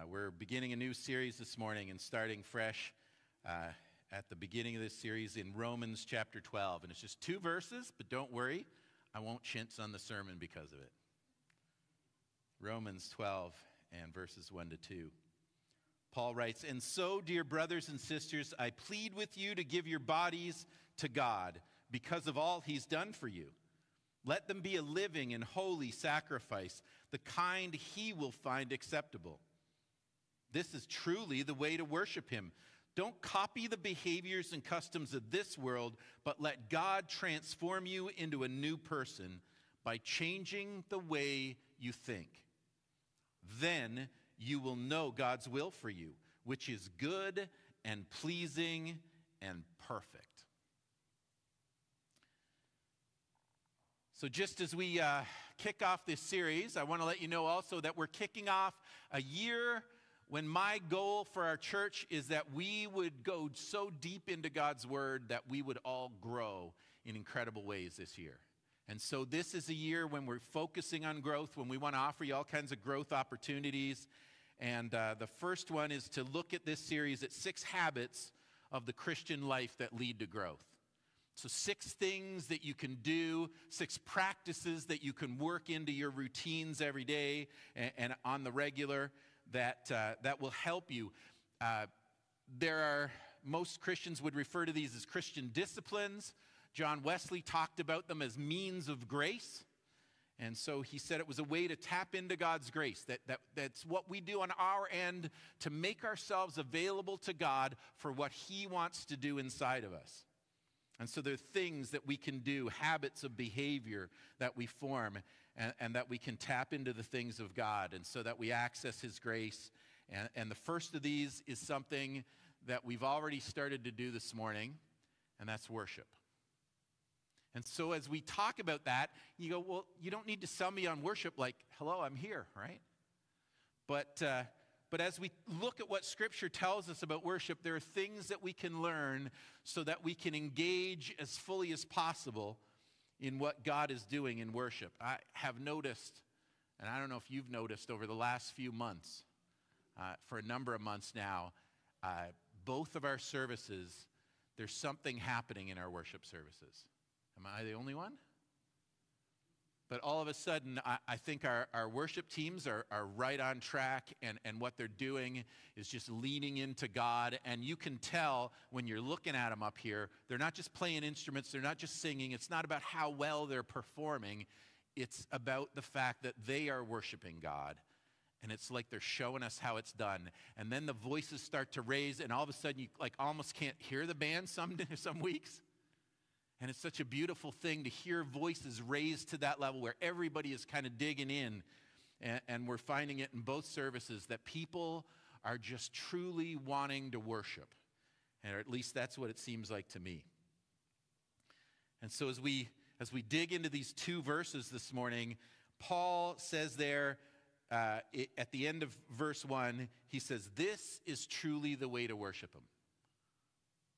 Uh, we're beginning a new series this morning and starting fresh uh, at the beginning of this series in Romans chapter 12. And it's just two verses, but don't worry, I won't chintz on the sermon because of it. Romans 12 and verses 1 to 2. Paul writes, And so, dear brothers and sisters, I plead with you to give your bodies to God because of all he's done for you. Let them be a living and holy sacrifice, the kind he will find acceptable. This is truly the way to worship him. Don't copy the behaviors and customs of this world, but let God transform you into a new person by changing the way you think. Then you will know God's will for you, which is good and pleasing and perfect. So, just as we uh, kick off this series, I want to let you know also that we're kicking off a year when my goal for our church is that we would go so deep into God's Word that we would all grow in incredible ways this year. And so, this is a year when we're focusing on growth, when we want to offer you all kinds of growth opportunities. And uh, the first one is to look at this series at six habits of the Christian life that lead to growth. So, six things that you can do, six practices that you can work into your routines every day and, and on the regular that, uh, that will help you. Uh, there are, most Christians would refer to these as Christian disciplines. John Wesley talked about them as means of grace. And so he said it was a way to tap into God's grace. That, that, that's what we do on our end to make ourselves available to God for what He wants to do inside of us. And so there are things that we can do, habits of behavior that we form, and, and, that we can tap into the things of God, and so that we access His grace. And, and the first of these is something that we've already started to do this morning, and that's worship. And so as we talk about that, you go, well, you don't need to sell me on worship like, hello, I'm here, right? But uh, but as we look at what Scripture tells us about worship, there are things that we can learn so that we can engage as fully as possible in what God is doing in worship. I have noticed, and I don't know if you've noticed over the last few months, uh, for a number of months now, uh, both of our services, there's something happening in our worship services. Am I the only one? But all of a sudden, I, I think our, our worship teams are, are right on track, and, and what they're doing is just leaning into God. And you can tell when you're looking at them up here, they're not just playing instruments, they're not just singing. It's not about how well they're performing, it's about the fact that they are worshiping God. And it's like they're showing us how it's done. And then the voices start to raise, and all of a sudden, you like almost can't hear the band some, some weeks. And it's such a beautiful thing to hear voices raised to that level where everybody is kind of digging in. And, and, we're finding it in both services that people are just truly wanting to worship. And at least that's what it seems like to me. And so as we as we dig into these two verses this morning, Paul says there uh, it, at the end of verse 1, he says, This is truly the way to worship him.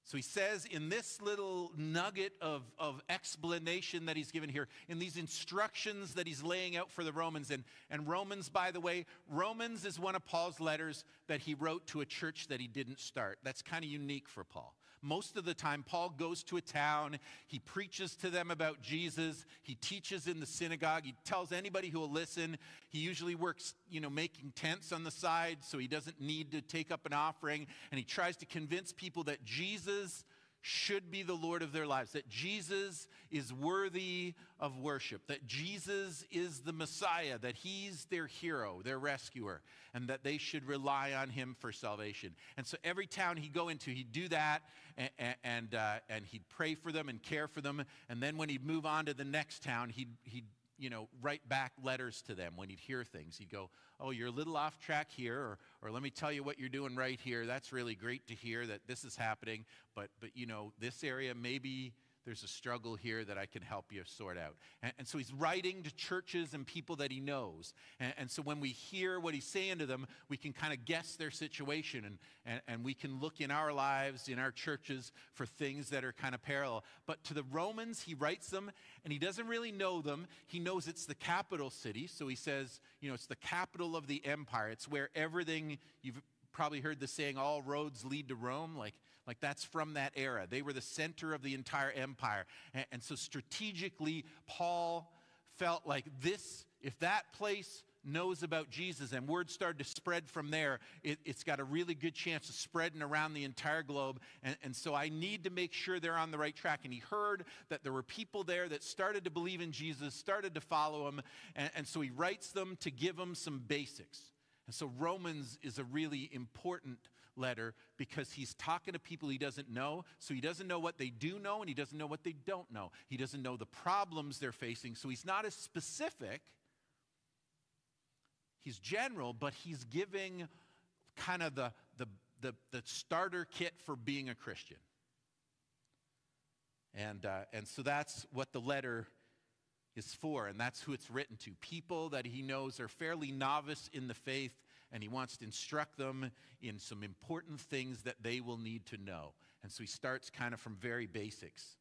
So he says in this little nugget of, of explanation that he's given here, in these instructions that he's laying out for the Romans, and, and Romans, by the way, Romans is one of Paul's letters that he wrote to a church that he didn't start. That's kind of unique for Paul. Most of the time, Paul goes to a town, he preaches to them about Jesus, he teaches in the synagogue, he tells anybody who will listen. He usually works, you know, making tents on the side so he doesn't need to take up an offering, and he tries to convince people that Jesus should be the Lord of their lives, that Jesus is worthy of worship, that Jesus is the Messiah, that he's their hero, their rescuer, and that they should rely on him for salvation. And so every town he'd go into, he'd do that, and, and, uh, and he'd pray for them and care for them. And then when he'd move on to the next town, he'd, he'd you know, write back letters to them when he'd hear things. He'd go, Oh, you're a little off track here, or, or let me tell you what you're doing right here. That's really great to hear that this is happening, but, but you know, this area, maybe there's a struggle here that I can help you sort out. And, and so he's writing to churches and people that he knows. And, and, so when we hear what he's saying to them, we can kind of guess their situation and, and, and we can look in our lives, in our churches, for things that are kind of parallel. But to the Romans, he writes them and he doesn't really know them. He knows it's the capital city. So he says, you know, it's the capital of the empire. It's where everything, you've probably heard the saying, all roads lead to Rome. Like, like that's from that era. They were the center of the entire empire. And, and so strategically, Paul felt like this, if that place knows about Jesus and word started to spread from there, it, has got a really good chance of spreading around the entire globe. And, and so I need to make sure they're on the right track. And he heard that there were people there that started to believe in Jesus, started to follow him. And, and so he writes them to give them some basics. And so Romans is a really important letter because he's talking to people he doesn't know. So he doesn't know what they do know and he doesn't know what they don't know. He doesn't know the problems they're facing. So he's not as specific. He's general, but he's giving kind of the, the, the, the starter kit for being a Christian. And, uh, and so that's what the letter is for, and that's who it's written to. People that he knows are fairly novice in the faith, and he wants to instruct them in some important things that they will need to know. And so he starts kind of from very basics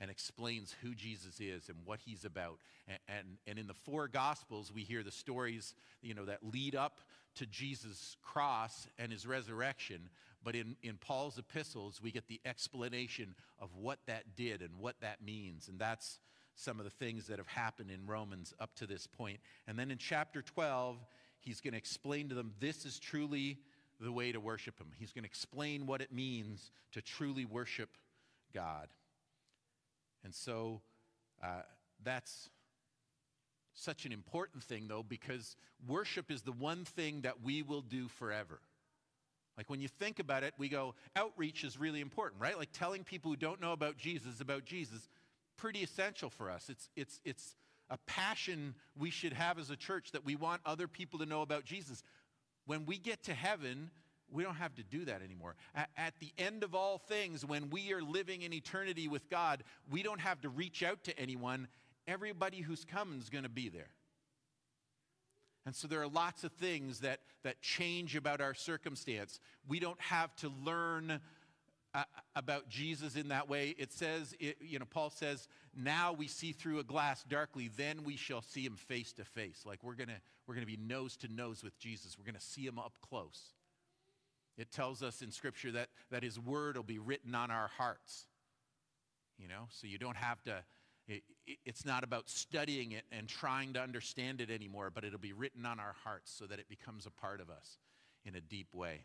and explains who Jesus is and what he's about. And, and, and, in the four Gospels, we hear the stories you know, that lead up to Jesus' cross and his resurrection. But in, in Paul's epistles, we get the explanation of what that did and what that means. And that's some of the things that have happened in Romans up to this point. And then in chapter 12, he's going to explain to them this is truly the way to worship him. He's going to explain what it means to truly worship God. And so uh, that's such an important thing, though, because worship is the one thing that we will do forever. Like when you think about it, we go, outreach is really important, right? Like telling people who don't know about Jesus about Jesus, pretty essential for us. It's, it's, it's a passion we should have as a church that we want other people to know about Jesus. When we get to heaven, we don't have to do that anymore. At, the end of all things, when we are living in eternity with God, we don't have to reach out to anyone. Everybody who's coming is going to be there. And so there are lots of things that, that change about our circumstance. We don't have to learn uh, about Jesus in that way. It says, it, you know, Paul says, now we see through a glass darkly, then we shall see him face to face. Like we're going to we're going to be nose to nose with Jesus. We're going to see him up close. It tells us in Scripture that, that His Word will be written on our hearts. You know, so you don't have to, it, it, it's not about studying it and trying to understand it anymore, but it'll be written on our hearts so that it becomes a part of us in a deep way.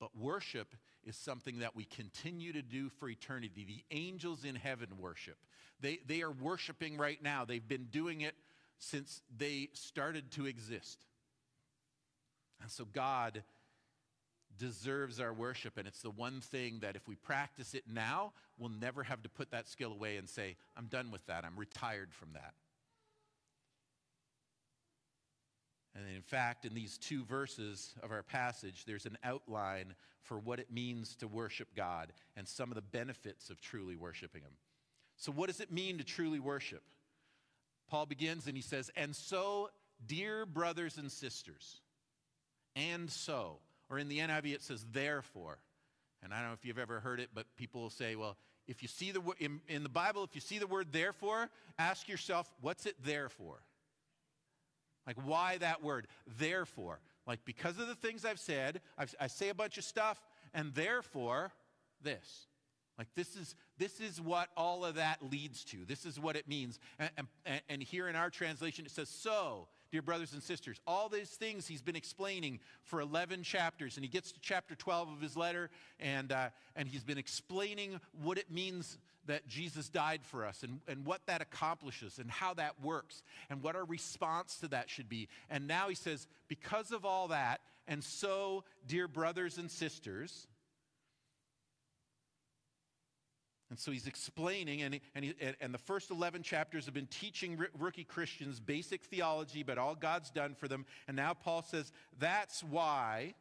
But worship is something that we continue to do for eternity. The angels in heaven worship. They, they are worshiping right now. They've been doing it since they started to exist. And so God deserves our worship. And it's the one thing that if we practice it now, we'll never have to put that skill away and say, I'm done with that. I'm retired from that. And in fact, in these two verses of our passage, there's an outline for what it means to worship God and some of the benefits of truly worshiping Him. So, what does it mean to truly worship? Paul begins and he says, And so, dear brothers and sisters, and so. Or in the NIV, it says, therefore. And I don't know if you've ever heard it, but people will say, well, if you see the in, in the Bible, if you see the word therefore, ask yourself, what's it there for? Like, why that word? Therefore. Like, because of the things I've said, I've, I say a bunch of stuff, and therefore, this. Like, this is, this is what all of that leads to. This is what it means. And, and, and here in our translation, it says, so dear brothers and sisters. All these things he's been explaining for 11 chapters, and he gets to chapter 12 of his letter, and, uh, and he's been explaining what it means that Jesus died for us and, and what that accomplishes and how that works and what our response to that should be. And now he says, because of all that, and so, dear brothers and sisters, And so he's explaining, and, and, he, and the first 11 chapters have been teaching rookie Christians basic theology but all God's done for them. And now Paul says, that's why,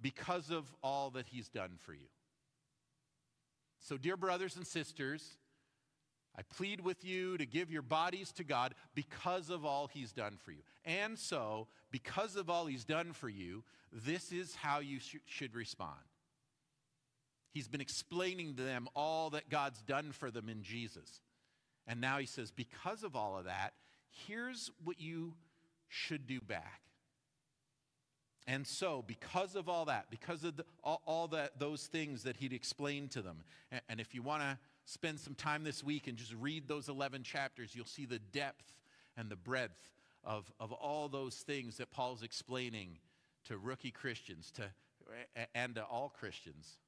because of all that he's done for you. So, dear brothers and sisters, I plead with you to give your bodies to God because of all he's done for you. And so, because of all he's done for you, this is how you sh- should respond. He's been explaining to them all that God's done for them in Jesus. And now he says, because of all of that, here's what you should do back. And so, because of all that, because of the, all, all that, those things that he'd explained to them, and, and if you want to spend some time this week and just read those 11 chapters, you'll see the depth and the breadth of, of all those things that Paul's explaining to rookie Christians to, and to all Christians.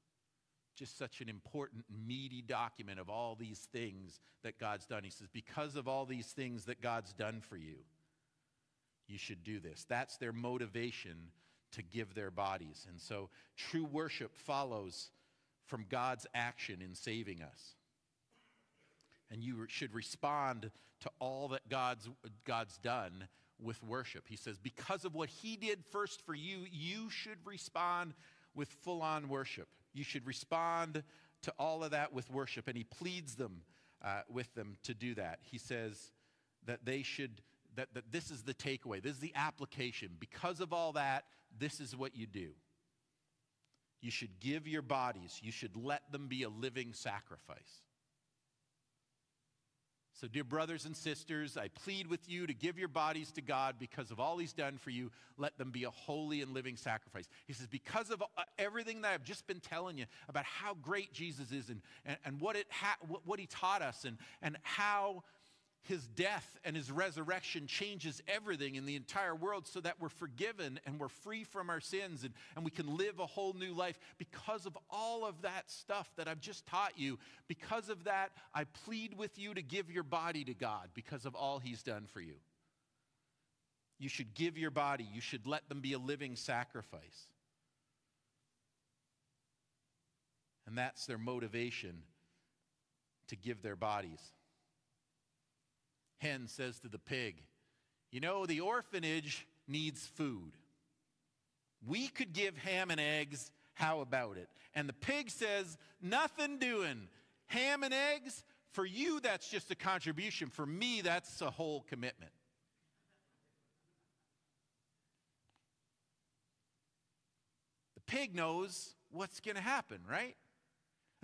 Just such an important, meaty document of all these things that God's done. He says, because of all these things that God's done for you, you should do this. That's their motivation to give their bodies. And so true worship follows from God's action in saving us and you should respond to all that God's, God's done with worship. He says, because of what he did first for you, you should respond with full on worship. You should respond to all of that with worship. And he pleads them uh, with them to do that. He says that they should, that, that this is the takeaway, this is the application. Because of all that, this is what you do. You should give your bodies, you should let them be a living sacrifice. So, dear brothers and sisters, I plead with you to give your bodies to God because of all He's done for you. Let them be a holy and living sacrifice. He says, because of uh, everything that I've just been telling you about how great Jesus is and, and, and what, it ha- what He taught us and, and how his death and his resurrection changes everything in the entire world so that we're forgiven and we're free from our sins and, and we can live a whole new life because of all of that stuff that I've just taught you. Because of that, I plead with you to give your body to God because of all he's done for you. You should give your body, you should let them be a living sacrifice. And that's their motivation to give their bodies hen says to the pig, You know, the orphanage needs food. We could give ham and eggs. How about it? And the pig says, Nothing doing. Ham and eggs, for you, that's just a contribution. For me, that's a whole commitment. The pig knows what's going to happen, right?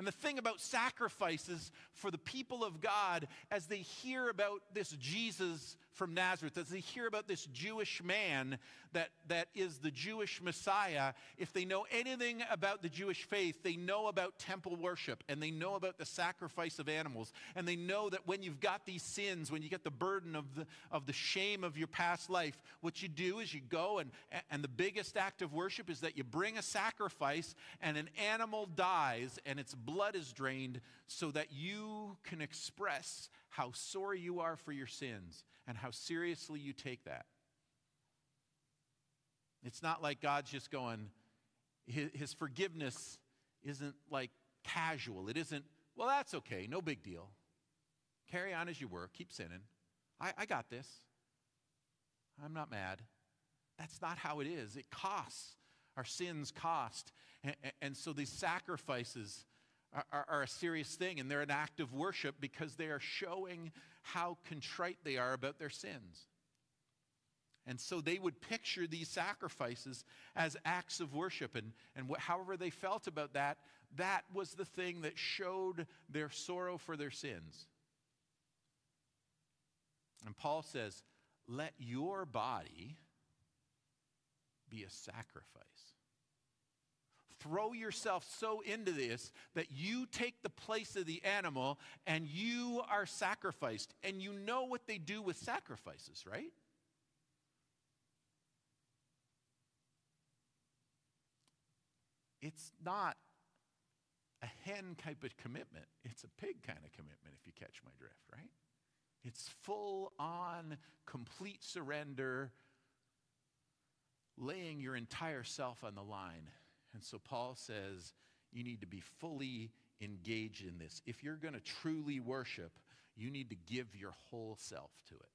And the thing about sacrifices for the people of God, as they hear about this Jesus from Nazareth, as they hear about this Jewish man that, that is the Jewish Messiah, if they know anything about the Jewish faith, they know about temple worship and they know about the sacrifice of animals. And they know that when you've got these sins, when you get the burden of the, of the shame of your past life, what you do is you go and, and the biggest act of worship is that you bring a sacrifice and an animal dies and its blood is drained so that you can express how sorry you are for your sins and how seriously you take that. It's not like God's just going, his, forgiveness isn't like casual. It isn't, well, that's okay, no big deal. Carry on as you were, keep sinning. I, I got this. I'm not mad. That's not how it is. It costs. Our sins cost. And, and so these sacrifices are, are, a serious thing, and they're an act of worship because they are showing how contrite they are about their sins. And so they would picture these sacrifices as acts of worship. And, and however they felt about that, that was the thing that showed their sorrow for their sins. And Paul says, let your body be a sacrifice. Throw yourself so into this that you take the place of the animal and you are sacrificed. And you know what they do with sacrifices, right? it's not a hen type of commitment, it's a pig kind of commitment, if you catch my drift, right? It's full on, complete surrender, laying your entire self on the line. And so Paul says you need to be fully engaged in this. If you're going to truly worship, you need to give your whole self to it.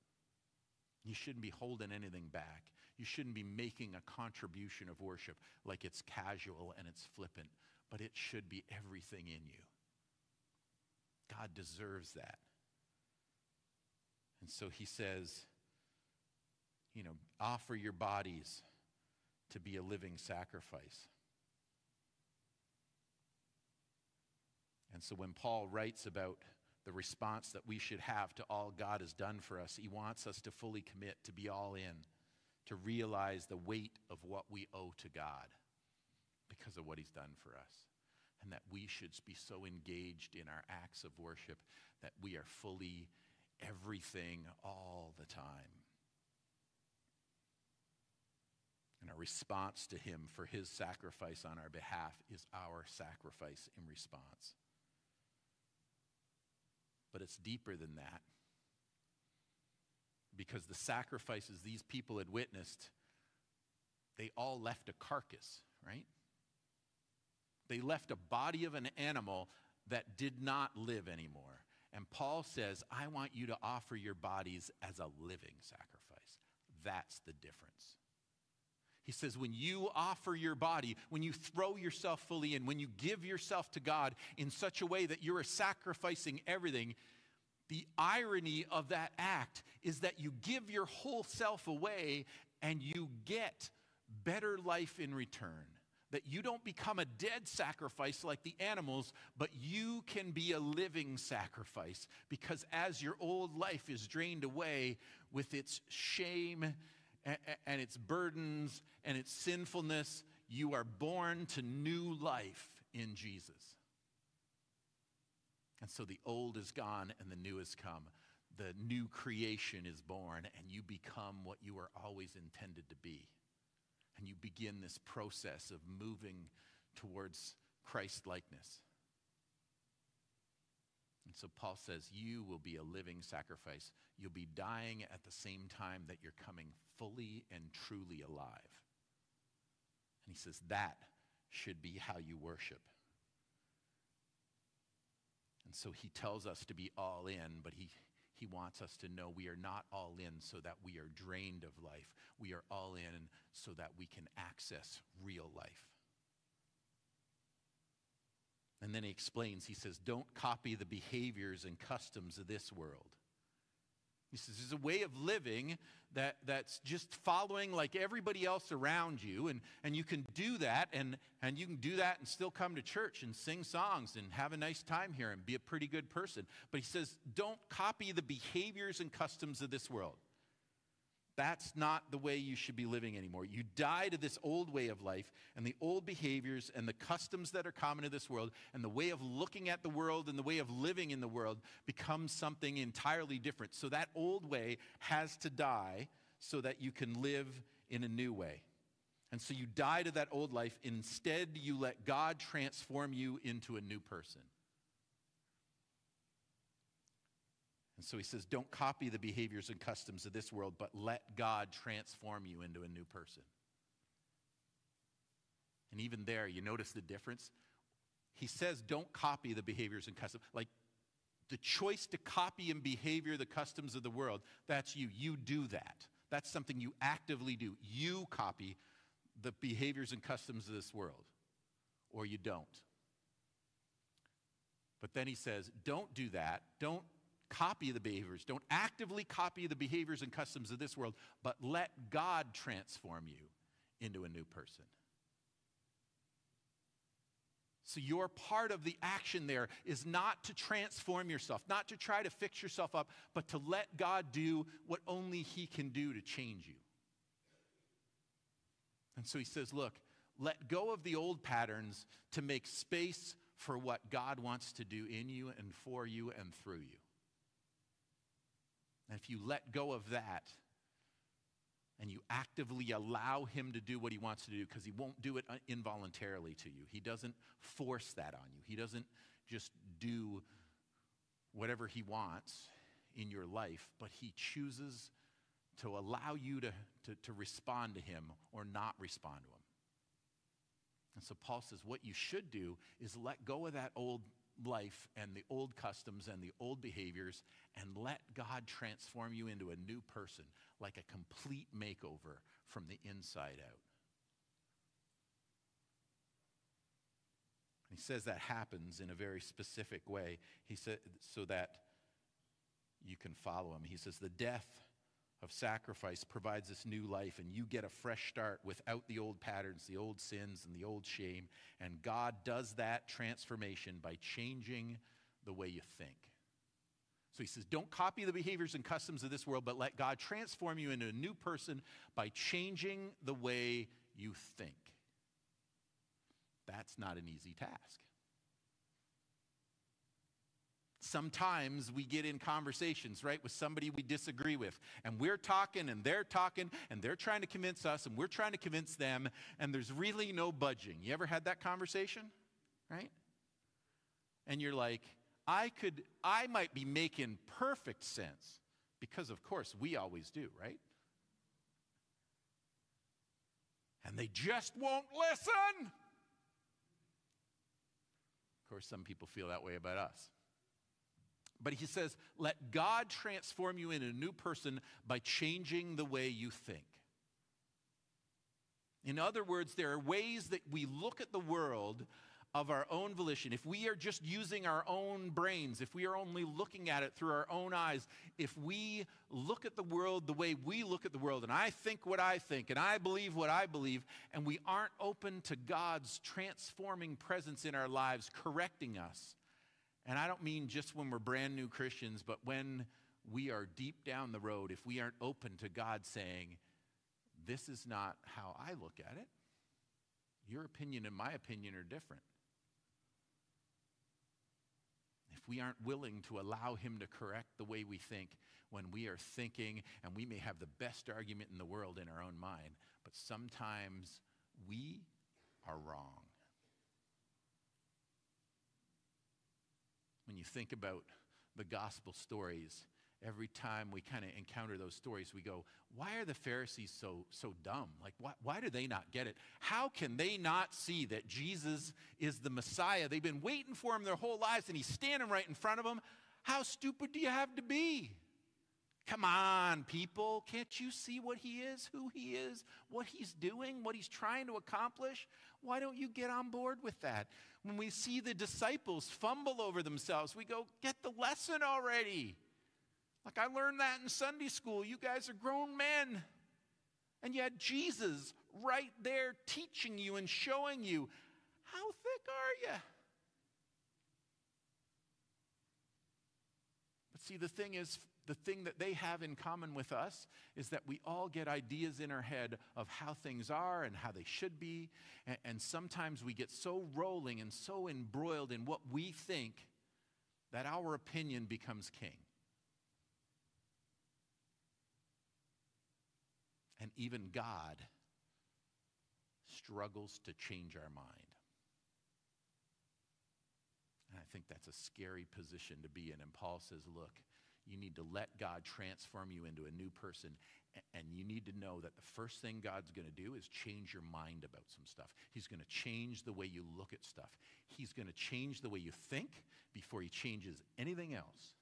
You shouldn't be holding anything back. You shouldn't be making a contribution of worship like it's casual and it's flippant, but it should be everything in you. God deserves that. And so he says, you know, offer your bodies to be a living sacrifice. And so when Paul writes about the response that we should have to all God has done for us, he wants us to fully commit, to be all in, to realize the weight of what we owe to God because of what he's done for us. And that we should be so engaged in our acts of worship that we are fully everything all the time. And our response to him for his sacrifice on our behalf is our sacrifice in response. But it's deeper than that. Because the sacrifices these people had witnessed, they all left a carcass, right? They left a body of an animal that did not live anymore. And Paul says, I want you to offer your bodies as a living sacrifice. That's the difference. He says, when you offer your body, when you throw yourself fully in, when you give yourself to God in such a way that you're sacrificing everything, the irony of that act is that you give your whole self away and you get better life in return. That you don't become a dead sacrifice like the animals, but you can be a living sacrifice because as your old life is drained away with its shame and its burdens and its sinfulness, you are born to new life in Jesus. And so the old is gone and the new has come. The new creation is born, and you become what you were always intended to be. And you begin this process of moving towards Christ likeness. And so Paul says, You will be a living sacrifice. You'll be dying at the same time that you're coming fully and truly alive. And he says, That should be how you worship. And so he tells us to be all in, but he, he wants us to know we are not all in so that we are drained of life. We are all in so that we can access real life. And then he explains, he says, don't copy the behaviors and customs of this world. He says, there's a way of living that, that's just following like everybody else around you. And, and you can do that, and, and you can do that and still come to church and sing songs and have a nice time here and be a pretty good person. But he says, don't copy the behaviors and customs of this world. That's not the way you should be living anymore. You die to this old way of life and the old behaviors and the customs that are common to this world, and the way of looking at the world and the way of living in the world becomes something entirely different. So that old way has to die so that you can live in a new way. And so you die to that old life. Instead, you let God transform you into a new person. And so he says, don't copy the behaviors and customs of this world, but let God transform you into a new person. And even there, you notice the difference? He says, don't copy the behaviors and customs. Like the choice to copy and behavior the customs of the world, that's you. You do that. That's something you actively do. You copy the behaviors and customs of this world, or you don't. But then he says, don't do that. Don't copy the behaviors. Don't actively copy the behaviors and customs of this world, but let God transform you into a new person. So, your part of the action there is not to transform yourself, not to try to fix yourself up, but to let God do what only He can do to change you. And so He says, Look, let go of the old patterns to make space for what God wants to do in you and for you and through you. And if you let go of that and you actively allow Him to do what He wants to do, because He won't do it uh, involuntarily to you, He doesn't force that on you, He doesn't just do whatever He wants in your life, but He chooses to allow you to, to, to respond to Him or not respond to Him. And so Paul says, what you should do is let go of that old life and the old customs and the old behaviors and let God transform you into a new person, like a complete makeover from the inside out. He says that happens in a very specific way. He said so that you can follow him. He says, The death of sacrifice provides this new life, and you get a fresh start without the old patterns, the old sins, and the old shame. And God does that transformation by changing the way you think. So he says, Don't copy the behaviors and customs of this world, but let God transform you into a new person by changing the way you think. That's not an easy task. Sometimes we get in conversations, right, with somebody we disagree with, and we're talking and they're talking and they're trying to convince us and we're trying to convince them, and there's really no budging. You ever had that conversation, right? And you're like, I could, I might be making perfect sense because, of course, we always do, right? And they just won't listen. Of course, some people feel that way about us. But he says, let God transform you into a new person by changing the way you think. In other words, there are ways that we look at the world of our own volition, if we are just using our own brains, if we are only looking at it through our own eyes, if we look at the world the way we look at the world, and I think what I think, and I believe what I believe, and we aren't open to God's transforming presence in our lives, correcting us, and I don't mean just when we're brand new Christians, but when we are deep down the road, if we aren't open to God saying, This is not how I look at it, your opinion and my opinion are different if we aren't willing to allow Him to correct the way we think when we are thinking, and we may have the best argument in the world in our own mind, but sometimes we are wrong. When you think about the gospel stories, every time we kind of encounter those stories, we go, why are the Pharisees so, so dumb? Like, why, why do they not get it? How can they not see that Jesus is the Messiah? They've been waiting for him their whole lives, and he's standing right in front of them. How stupid do you have to be? Come on, people. Can't you see what he is, who he is, what he's doing, what he's trying to accomplish? Why don't you get on board with that? When we see the disciples fumble over themselves, we go, get the lesson already. Like I learned that in Sunday school. You guys are grown men. And yet, Jesus right there teaching you and showing you how thick are you? But see, the thing is, the thing that they have in common with us is that we all get ideas in our head of how things are and how they should be. And, and sometimes we get so rolling and so embroiled in what we think that our opinion becomes king. And even God struggles to change our mind. And I think that's a scary position to be in. And Paul says, look, you need to let God transform you into a new person. And you need to know that the first thing God's going to do is change your mind about some stuff. He's going to change the way you look at stuff. He's going to change the way you think before he changes anything else.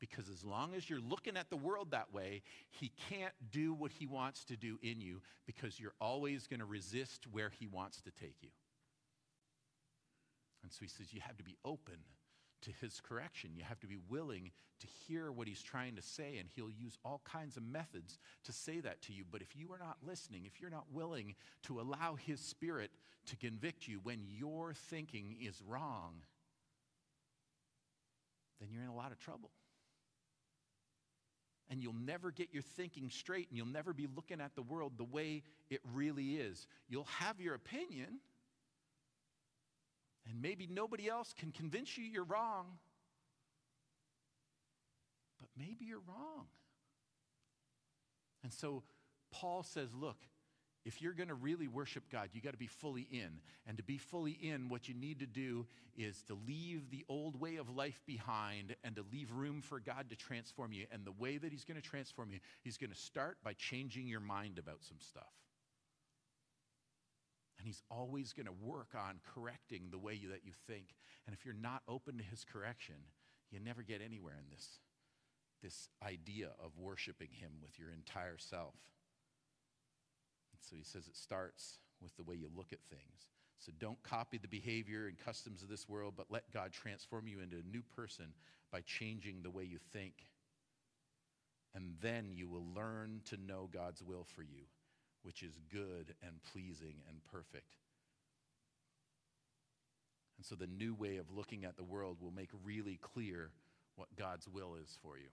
Because as long as you're looking at the world that way, he can't do what he wants to do in you because you're always going to resist where he wants to take you. And so he says you have to be open to his correction. You have to be willing to hear what he's trying to say, and he'll use all kinds of methods to say that to you. But if you are not listening, if you're not willing to allow his spirit to convict you when your thinking is wrong, then you're in a lot of trouble and you'll never get your thinking straight and you'll never be looking at the world the way it really is. You'll have your opinion, and maybe nobody else can convince you you're wrong, but maybe you're wrong. And so Paul says, Look, if you're going to really worship God, you got to be fully in. And to be fully in, what you need to do is to leave the old way of life behind and to leave room for God to transform you. And the way that He's going to transform you, He's going to start by changing your mind about some stuff. And He's always going to work on correcting the way that you think. And if you're not open to His correction, you never get anywhere in this, this idea of worshiping Him with your entire self. So he says it starts with the way you look at things. So don't copy the behavior and customs of this world, but let God transform you into a new person by changing the way you think. And then you will learn to know God's will for you, which is good and pleasing and perfect. And so the new way of looking at the world will make really clear what God's will is for you.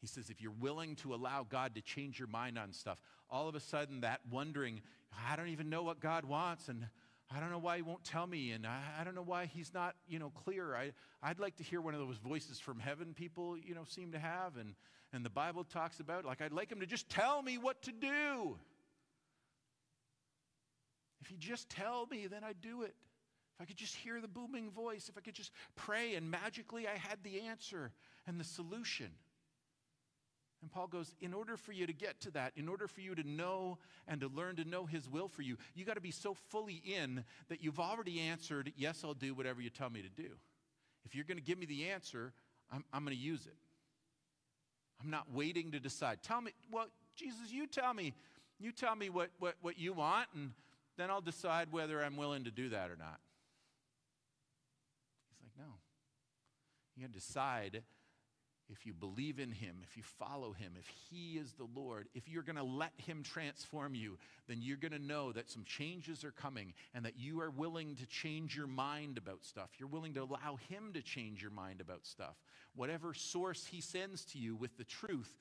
He says, if you're willing to allow God to change your mind on stuff, all of a sudden that wondering, I don't even know what God wants, and I don't know why he won't tell me, and I, I don't know why he's not, you know, clear. I, I'd like to hear one of those voices from heaven people, you know, seem to have, and, and the Bible talks about, like, I'd like him to just tell me what to do. If you just tell me, then I'd do it. If I could just hear the booming voice, if I could just pray and magically I had the answer and the solution. And Paul goes, in order for you to get to that, in order for you to know and to learn to know his will for you, you got to be so fully in that you've already answered, yes, I'll do whatever you tell me to do. If you're going to give me the answer, I'm, I'm going to use it. I'm not waiting to decide. Tell me, well, Jesus, you tell me. You tell me what, what, what you want, and then I'll decide whether I'm willing to do that or not. He's like, no. You got to decide if you believe in him, if you follow him, if he is the Lord, if you're going to let him transform you, then you're going to know that some changes are coming and that you are willing to change your mind about stuff. You're willing to allow him to change your mind about stuff. Whatever source he sends to you with the truth,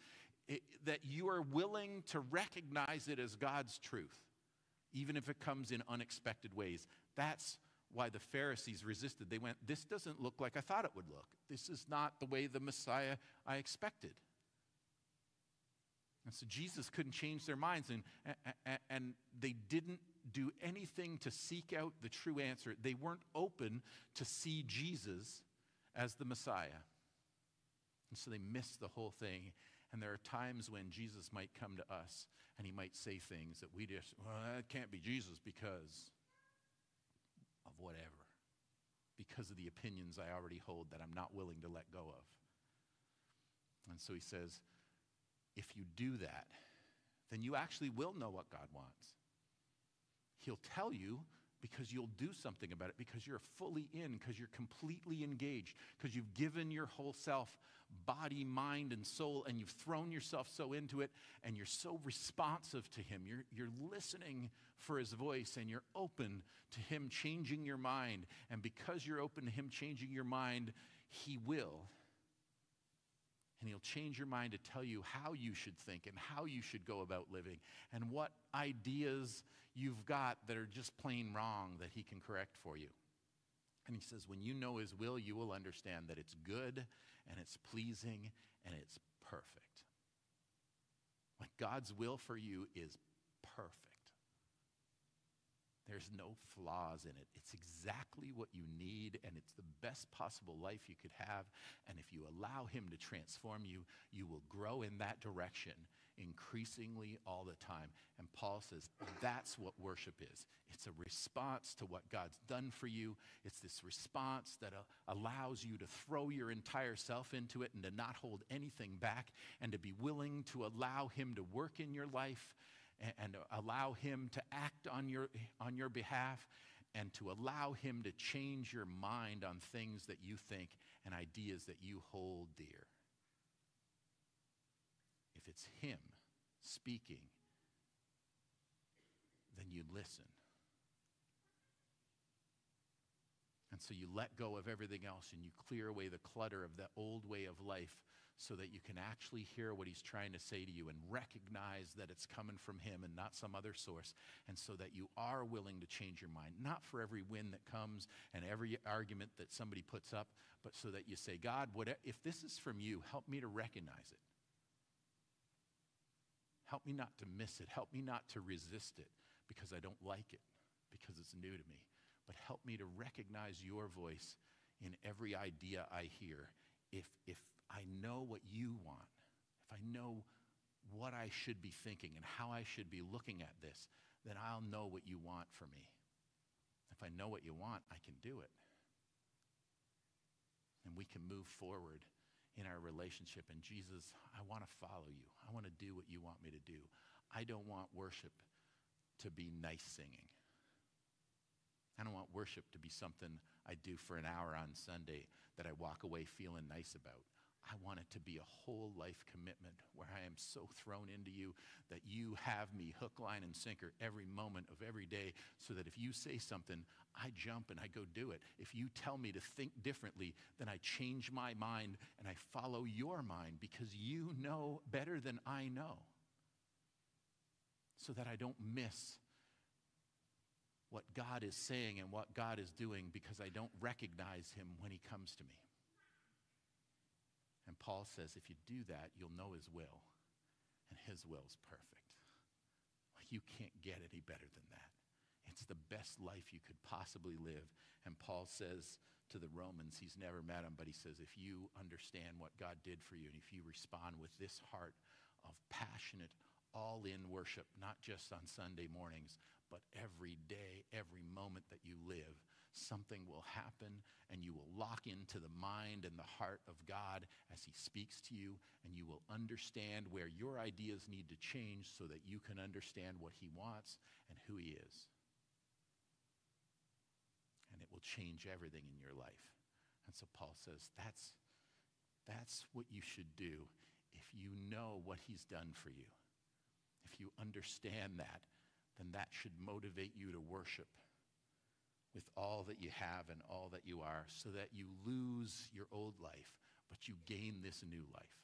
it, that you are willing to recognize it as God's truth, even if it comes in unexpected ways. That's why the Pharisees resisted. They went, This doesn't look like I thought it would look. This is not the way the Messiah I expected. And so Jesus couldn't change their minds, and, and, they didn't do anything to seek out the true answer. They weren't open to see Jesus as the Messiah. And so they missed the whole thing. And there are times when Jesus might come to us and he might say things that we just, well, that can't be Jesus because of whatever because of the opinions I already hold that I'm not willing to let go of. And so he says, if you do that, then you actually will know what God wants. He'll tell you because you'll do something about it, because you're fully in, because you're completely engaged, because you've given your whole self, body, mind, and soul, and you've thrown yourself so into it, and you're so responsive to Him. You're, you're listening for His voice, and you're open to Him changing your mind. And because you're open to Him changing your mind, He will. And He'll change your mind to tell you how you should think and how you should go about living and what ideas you've got that are just plain wrong that He can correct for you. And He says, when you know His will, you will understand that it's good and it's pleasing and it's perfect. Like God's will for you is perfect. There's no flaws in it. It's exactly what you need, and it's the best possible life you could have. And if you allow Him to transform you, you will grow in that direction increasingly all the time. And Paul says that's what worship is it's a response to what God's done for you, it's this response that uh, allows you to throw your entire self into it and to not hold anything back and to be willing to allow Him to work in your life and, and allow Him to act on your, on your behalf and to allow Him to change your mind on things that you think and ideas that you hold dear. If it's Him speaking, then you listen. And so you let go of everything else and you clear away the clutter of the old way of life so that you can actually hear what he's trying to say to you and recognize that it's coming from him and not some other source. And so that you are willing to change your mind, not for every win that comes and every argument that somebody puts up, but so that you say, God, what, if this is from you, help me to recognize it. Help me not to miss it. Help me not to resist it because I don't like it, because it's new to me. But help me to recognize your voice in every idea I hear. If, if I know what you want, if I know what I should be thinking and how I should be looking at this, then I'll know what you want for me. If I know what you want, I can do it. And we can move forward in our relationship. And Jesus, I want to follow you. I want to do what you want me to do. I don't want worship to be nice singing. I don't want worship to be something I do for an hour on Sunday that I walk away feeling nice about. I want it to be a whole life commitment where I am so thrown into you that you have me hook, line, and sinker every moment of every day so that if you say something, I jump and I go do it. If you tell me to think differently, then I change my mind and I follow your mind because you know better than I know so that I don't miss what God is saying and what God is doing because I don't recognize him when he comes to me. And Paul says, if you do that, you'll know his will, and his will is perfect. You can't get any better than that. It's the best life you could possibly live. And Paul says to the Romans, he's never met him, but he says, if you understand what God did for you, and if you respond with this heart of passionate, all in worship, not just on Sunday mornings, but every day, every moment that you live, something will happen and you will lock into the mind and the heart of God as He speaks to you, and you will understand where your ideas need to change so that you can understand what He wants and who He is. And it will change everything in your life. And so Paul says that's, that's what you should do if you know what He's done for you. If you understand that, then that should motivate you to worship with all that you have and all that you are so that you lose your old life, but you gain this new life.